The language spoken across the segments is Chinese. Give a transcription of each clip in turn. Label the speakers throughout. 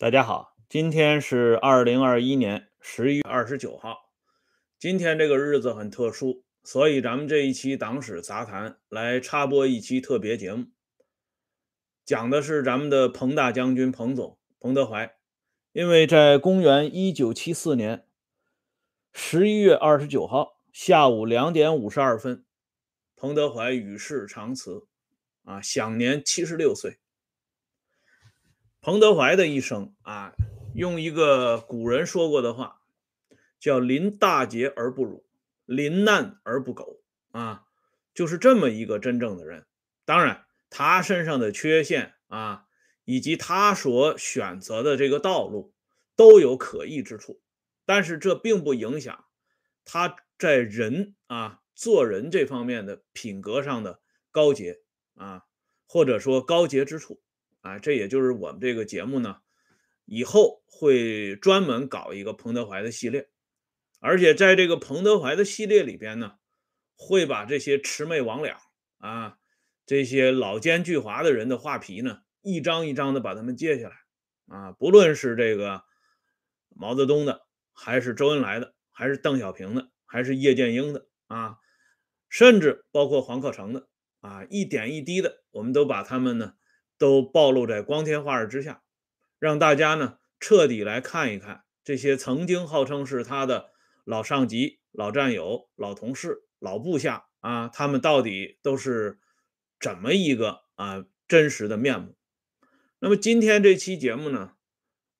Speaker 1: 大家好，今天是二零二一年十一月二十九号。今天这个日子很特殊，所以咱们这一期党史杂谈来插播一期特别节目，讲的是咱们的彭大将军彭总彭德怀。因为在公元一九七四年十一月二十九号下午两点五十二分，彭德怀与世长辞，啊，享年七十六岁。彭德怀的一生啊，用一个古人说过的话，叫“临大劫而不辱，临难而不苟”啊，就是这么一个真正的人。当然，他身上的缺陷啊，以及他所选择的这个道路都有可疑之处，但是这并不影响他在人啊做人这方面的品格上的高洁啊，或者说高洁之处。啊，这也就是我们这个节目呢，以后会专门搞一个彭德怀的系列，而且在这个彭德怀的系列里边呢，会把这些魑魅魍魉啊，这些老奸巨猾的人的画皮呢，一张一张的把他们揭下来啊，不论是这个毛泽东的，还是周恩来的，还是邓小平的，还是叶剑英的啊，甚至包括黄克诚的啊，一点一滴的，我们都把他们呢。都暴露在光天化日之下，让大家呢彻底来看一看这些曾经号称是他的老上级、老战友、老同事、老部下啊，他们到底都是怎么一个啊真实的面目？那么今天这期节目呢，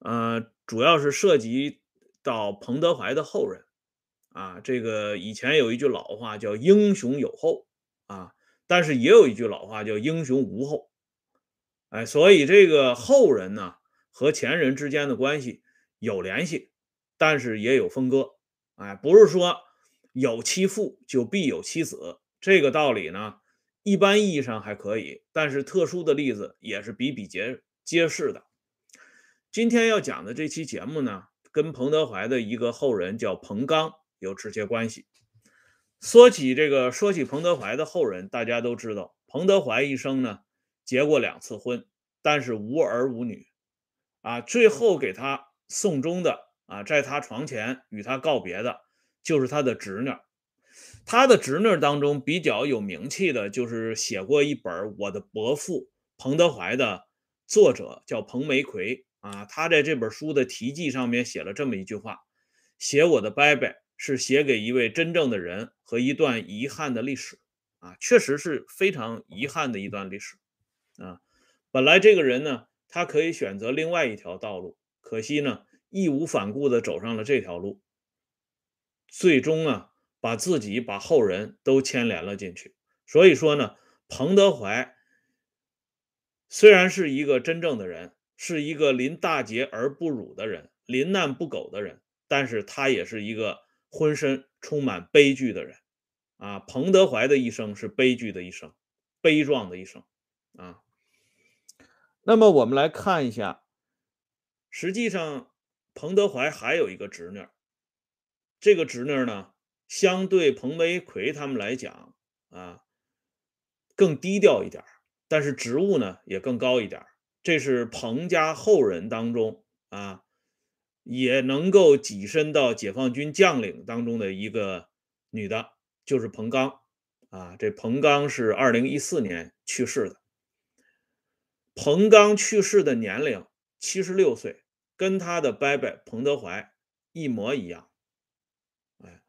Speaker 1: 呃，主要是涉及到彭德怀的后人啊。这个以前有一句老话叫“英雄有后”啊，但是也有一句老话叫“英雄无后”。哎，所以这个后人呢和前人之间的关系有联系，但是也有分割。哎，不是说有其父就必有其子，这个道理呢，一般意义上还可以，但是特殊的例子也是比比皆皆是的。今天要讲的这期节目呢，跟彭德怀的一个后人叫彭刚有直接关系。说起这个，说起彭德怀的后人，大家都知道，彭德怀一生呢。结过两次婚，但是无儿无女，啊，最后给他送终的啊，在他床前与他告别的，就是他的侄女。他的侄女当中比较有名气的，就是写过一本《我的伯父彭德怀》的作者叫彭梅奎啊。他在这本书的题记上面写了这么一句话：“写我的伯伯是写给一位真正的人和一段遗憾的历史啊，确实是非常遗憾的一段历史。”啊，本来这个人呢，他可以选择另外一条道路，可惜呢，义无反顾地走上了这条路，最终啊，把自己把后人都牵连了进去。所以说呢，彭德怀虽然是一个真正的人，是一个临大劫而不辱的人，临难不苟的人，但是他也是一个浑身充满悲剧的人。啊，彭德怀的一生是悲剧的一生，悲壮的一生，啊。那么我们来看一下，实际上彭德怀还有一个侄女，这个侄女呢，相对彭维奎他们来讲啊，更低调一点，但是职务呢也更高一点。这是彭家后人当中啊，也能够跻身到解放军将领当中的一个女的，就是彭刚啊。这彭刚是二零一四年去世的。彭刚去世的年龄七十六岁，跟他的伯伯彭德怀一模一样。哎，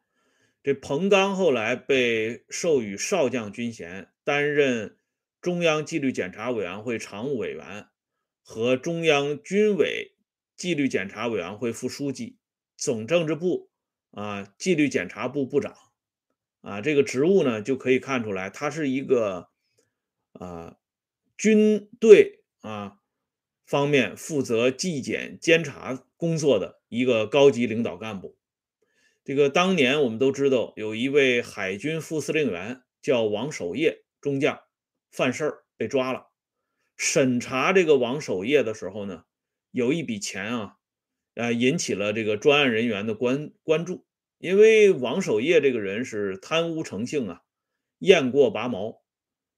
Speaker 1: 这彭刚后来被授予少将军衔，担任中央纪律检查委员会常务委员和中央军委纪律检查委员会副书记、总政治部啊纪律检查部部长啊，这个职务呢就可以看出来，他是一个啊军队。啊，方面负责纪检监察工作的一个高级领导干部。这个当年我们都知道，有一位海军副司令员叫王守业中将，犯事儿被抓了。审查这个王守业的时候呢，有一笔钱啊，啊引起了这个专案人员的关关注，因为王守业这个人是贪污成性啊，雁过拔毛。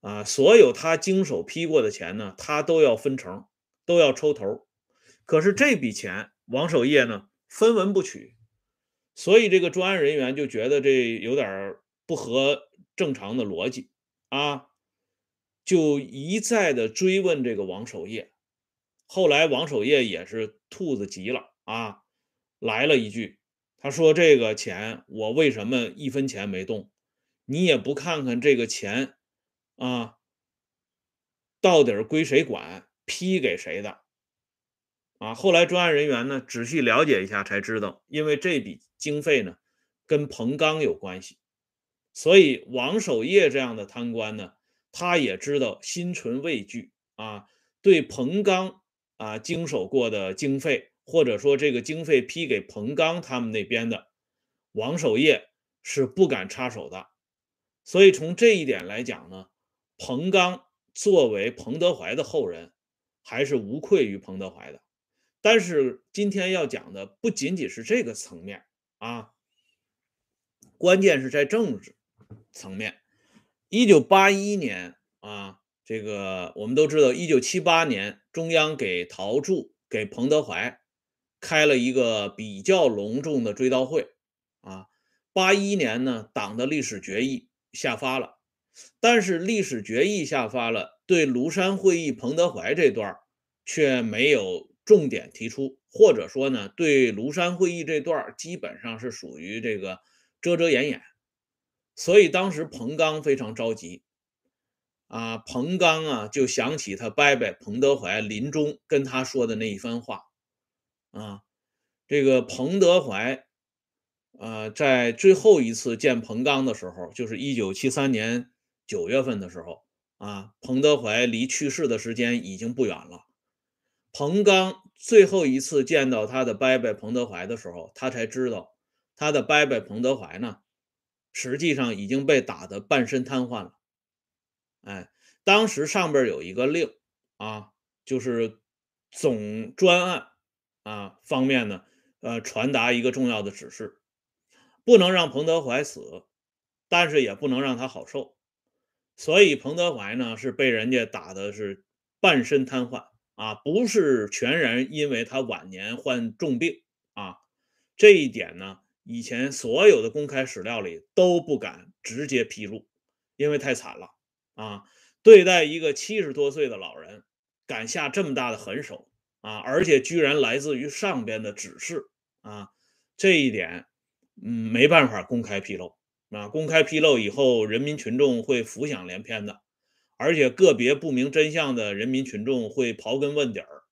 Speaker 1: 啊，所有他经手批过的钱呢，他都要分成，都要抽头。可是这笔钱王守业呢分文不取，所以这个专案人员就觉得这有点不合正常的逻辑啊，就一再的追问这个王守业。后来王守业也是兔子急了啊，来了一句，他说：“这个钱我为什么一分钱没动？你也不看看这个钱啊，到底归谁管，批给谁的？”啊，后来专案人员呢仔细了解一下才知道，因为这笔经费呢跟彭刚有关系，所以王守业这样的贪官呢，他也知道心存畏惧啊，对彭刚。啊，经手过的经费，或者说这个经费批给彭刚他们那边的，王守业是不敢插手的。所以从这一点来讲呢，彭刚作为彭德怀的后人，还是无愧于彭德怀的。但是今天要讲的不仅仅是这个层面啊，关键是在政治层面。一九八一年啊。这个我们都知道，一九七八年，中央给陶铸、给彭德怀开了一个比较隆重的追悼会啊。八一年呢，党的历史决议下发了，但是历史决议下发了，对庐山会议彭德怀这段却没有重点提出，或者说呢，对庐山会议这段基本上是属于这个遮遮掩掩，所以当时彭刚非常着急。啊，彭刚啊，就想起他伯伯彭德怀临终跟他说的那一番话，啊，这个彭德怀，呃，在最后一次见彭刚的时候，就是一九七三年九月份的时候，啊，彭德怀离去世的时间已经不远了。彭刚最后一次见到他的伯伯彭德怀的时候，他才知道他的伯伯彭德怀呢，实际上已经被打得半身瘫痪了。哎，当时上边有一个令啊，就是总专案啊方面呢，呃，传达一个重要的指示，不能让彭德怀死，但是也不能让他好受。所以彭德怀呢是被人家打的是半身瘫痪啊，不是全然因为他晚年患重病啊。这一点呢，以前所有的公开史料里都不敢直接披露，因为太惨了。啊，对待一个七十多岁的老人，敢下这么大的狠手啊，而且居然来自于上边的指示啊，这一点，嗯，没办法公开披露啊。公开披露以后，人民群众会浮想联翩的，而且个别不明真相的人民群众会刨根问底儿。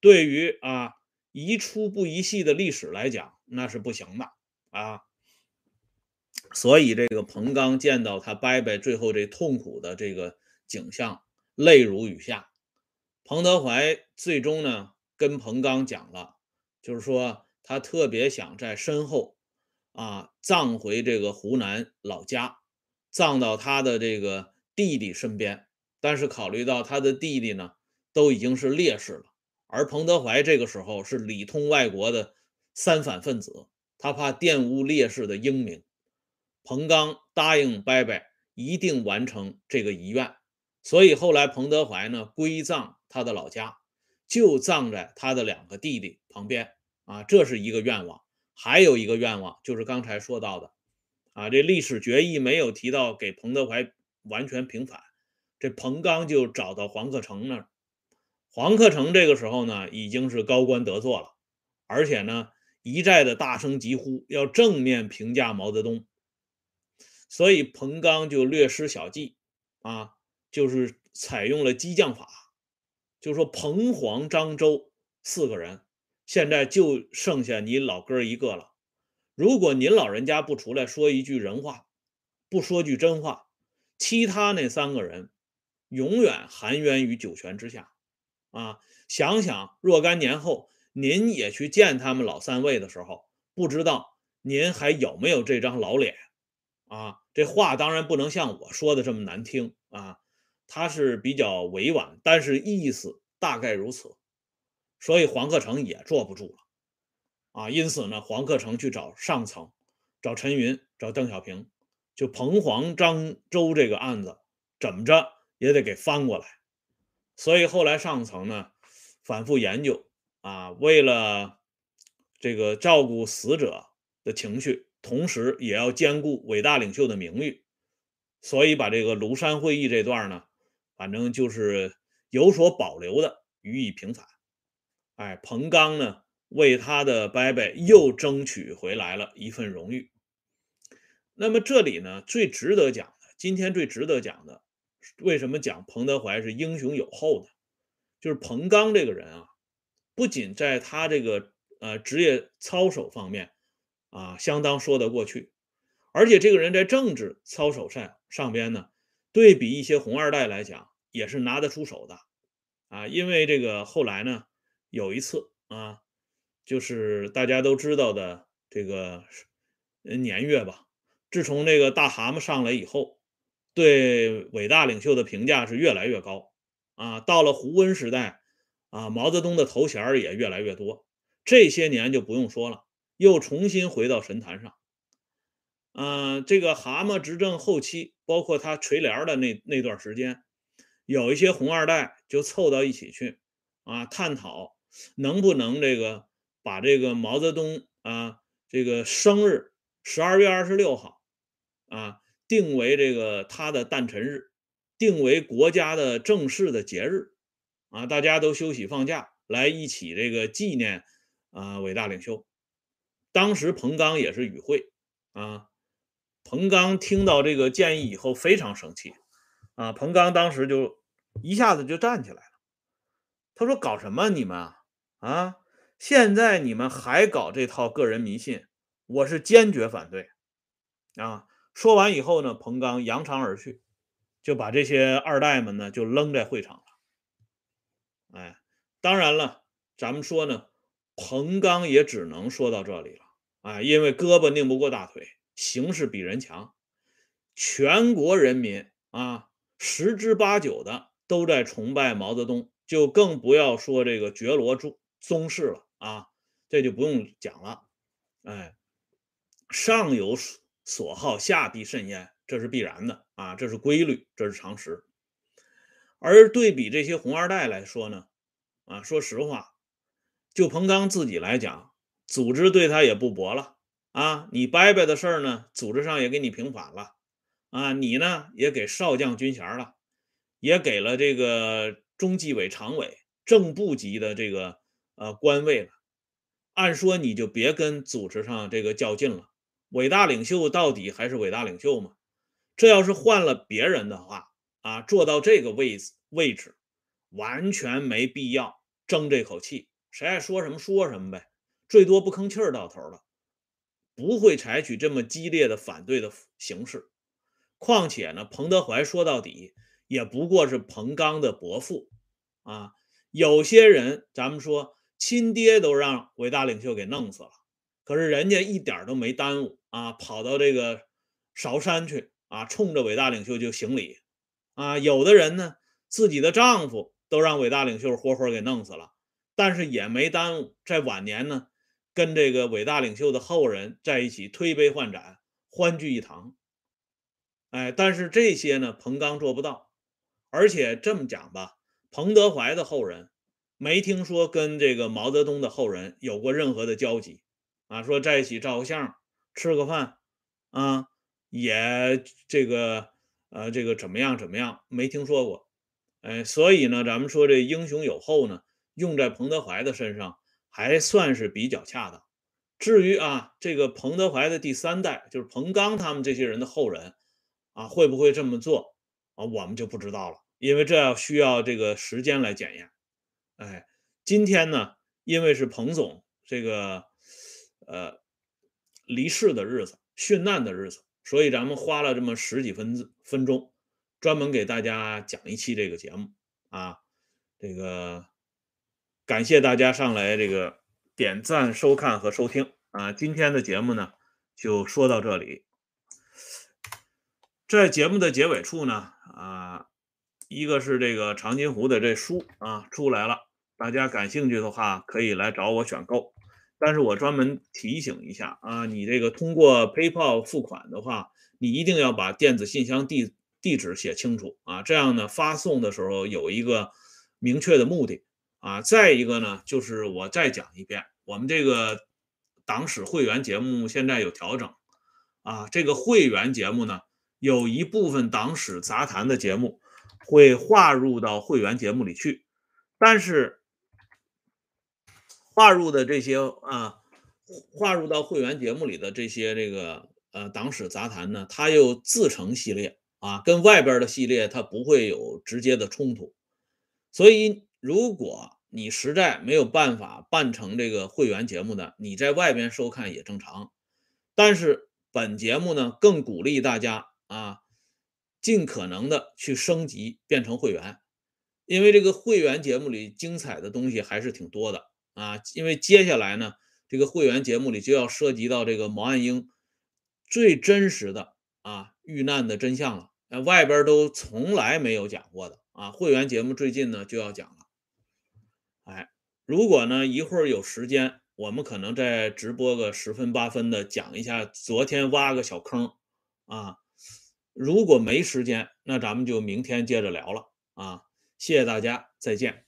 Speaker 1: 对于啊一出不一戏的历史来讲，那是不行的啊。所以，这个彭刚见到他伯伯最后这痛苦的这个景象，泪如雨下。彭德怀最终呢，跟彭刚讲了，就是说他特别想在身后啊葬回这个湖南老家，葬到他的这个弟弟身边。但是考虑到他的弟弟呢都已经是烈士了，而彭德怀这个时候是里通外国的三反分子，他怕玷污烈士的英名。彭刚答应伯伯一定完成这个遗愿，所以后来彭德怀呢归葬他的老家，就葬在他的两个弟弟旁边啊，这是一个愿望。还有一个愿望就是刚才说到的啊，这历史决议没有提到给彭德怀完全平反，这彭刚就找到黄克诚那儿。黄克诚这个时候呢已经是高官得坐了，而且呢一再的大声疾呼要正面评价毛泽东。所以彭刚就略施小计，啊，就是采用了激将法，就说彭、黄、张、周四个人，现在就剩下你老哥一个了。如果您老人家不出来说一句人话，不说句真话，其他那三个人永远含冤于九泉之下。啊，想想若干年后您也去见他们老三位的时候，不知道您还有没有这张老脸。啊，这话当然不能像我说的这么难听啊，他是比较委婉，但是意思大概如此。所以黄克诚也坐不住了啊，因此呢，黄克诚去找上层，找陈云，找邓小平，就彭黄张周这个案子怎么着也得给翻过来。所以后来上层呢反复研究啊，为了这个照顾死者的情绪，同时也要兼顾伟大领袖的名誉，所以把这个庐山会议这段呢，反正就是有所保留的予以平反。哎，彭刚呢，为他的伯伯又争取回来了一份荣誉。那么这里呢，最值得讲的，今天最值得讲的，为什么讲彭德怀是英雄有后呢？就是彭刚这个人啊。不仅在他这个呃职业操守方面啊相当说得过去，而且这个人在政治操守上上边呢，对比一些红二代来讲也是拿得出手的啊。因为这个后来呢有一次啊，就是大家都知道的这个年月吧，自从这个大蛤蟆上来以后，对伟大领袖的评价是越来越高啊。到了胡温时代。啊，毛泽东的头衔也越来越多，这些年就不用说了，又重新回到神坛上。嗯，这个蛤蟆执政后期，包括他垂帘的那那段时间，有一些红二代就凑到一起去，啊，探讨能不能这个把这个毛泽东啊这个生日十二月二十六号啊定为这个他的诞辰日，定为国家的正式的节日。啊，大家都休息放假，来一起这个纪念啊伟大领袖。当时彭刚也是与会啊。彭刚听到这个建议以后非常生气啊。彭刚当时就一下子就站起来了，他说：“搞什么你们啊？啊现在你们还搞这套个人迷信，我是坚决反对啊！”说完以后呢，彭刚扬长而去，就把这些二代们呢就扔在会场了。哎，当然了，咱们说呢，彭刚也只能说到这里了。哎，因为胳膊拧不过大腿，形势比人强，全国人民啊，十之八九的都在崇拜毛泽东，就更不要说这个觉罗宗宗室了啊，这就不用讲了。哎，上有所好，下必甚焉，这是必然的啊，这是规律，这是常识。而对比这些红二代来说呢，啊，说实话，就彭刚自己来讲，组织对他也不薄了啊。你伯伯的事儿呢，组织上也给你平反了啊。你呢，也给少将军衔了，也给了这个中纪委常委、正部级的这个呃官位了。按说你就别跟组织上这个较劲了，伟大领袖到底还是伟大领袖嘛。这要是换了别人的话。啊，做到这个位置位置，完全没必要争这口气，谁爱说什么说什么呗，最多不吭气儿到头了，不会采取这么激烈的反对的形式。况且呢，彭德怀说到底也不过是彭刚的伯父啊。有些人咱们说亲爹都让伟大领袖给弄死了，可是人家一点都没耽误啊，跑到这个韶山去啊，冲着伟大领袖就行礼。啊，有的人呢，自己的丈夫都让伟大领袖活活给弄死了，但是也没耽误，在晚年呢，跟这个伟大领袖的后人在一起推杯换盏，欢聚一堂。哎，但是这些呢，彭刚做不到，而且这么讲吧，彭德怀的后人没听说跟这个毛泽东的后人有过任何的交集啊，说在一起照个相、吃个饭啊，也这个。呃，这个怎么样？怎么样？没听说过，哎，所以呢，咱们说这英雄有后呢，用在彭德怀的身上还算是比较恰当。至于啊，这个彭德怀的第三代，就是彭刚他们这些人的后人啊，会不会这么做啊？我们就不知道了，因为这要需要这个时间来检验。哎，今天呢，因为是彭总这个呃离世的日子，殉难的日子。所以咱们花了这么十几分分钟，专门给大家讲一期这个节目啊，这个感谢大家上来这个点赞、收看和收听啊。今天的节目呢就说到这里，在节目的结尾处呢啊，一个是这个长津湖的这书啊出来了，大家感兴趣的话可以来找我选购。但是我专门提醒一下啊，你这个通过 PayPal 付款的话，你一定要把电子信箱地地址写清楚啊，这样呢发送的时候有一个明确的目的啊。再一个呢，就是我再讲一遍，我们这个党史会员节目现在有调整啊，这个会员节目呢，有一部分党史杂谈的节目会划入到会员节目里去，但是划入的这些啊，划入到会员节目里的这些这个呃党史杂谈呢，它又自成系列。啊，跟外边的系列它不会有直接的冲突，所以如果你实在没有办法办成这个会员节目的，你在外边收看也正常。但是本节目呢，更鼓励大家啊，尽可能的去升级变成会员，因为这个会员节目里精彩的东西还是挺多的啊。因为接下来呢，这个会员节目里就要涉及到这个毛岸英最真实的啊。遇难的真相了，呃，外边都从来没有讲过的啊。会员节目最近呢就要讲了，哎，如果呢一会儿有时间，我们可能再直播个十分八分的讲一下昨天挖个小坑啊。如果没时间，那咱们就明天接着聊了啊。谢谢大家，再见。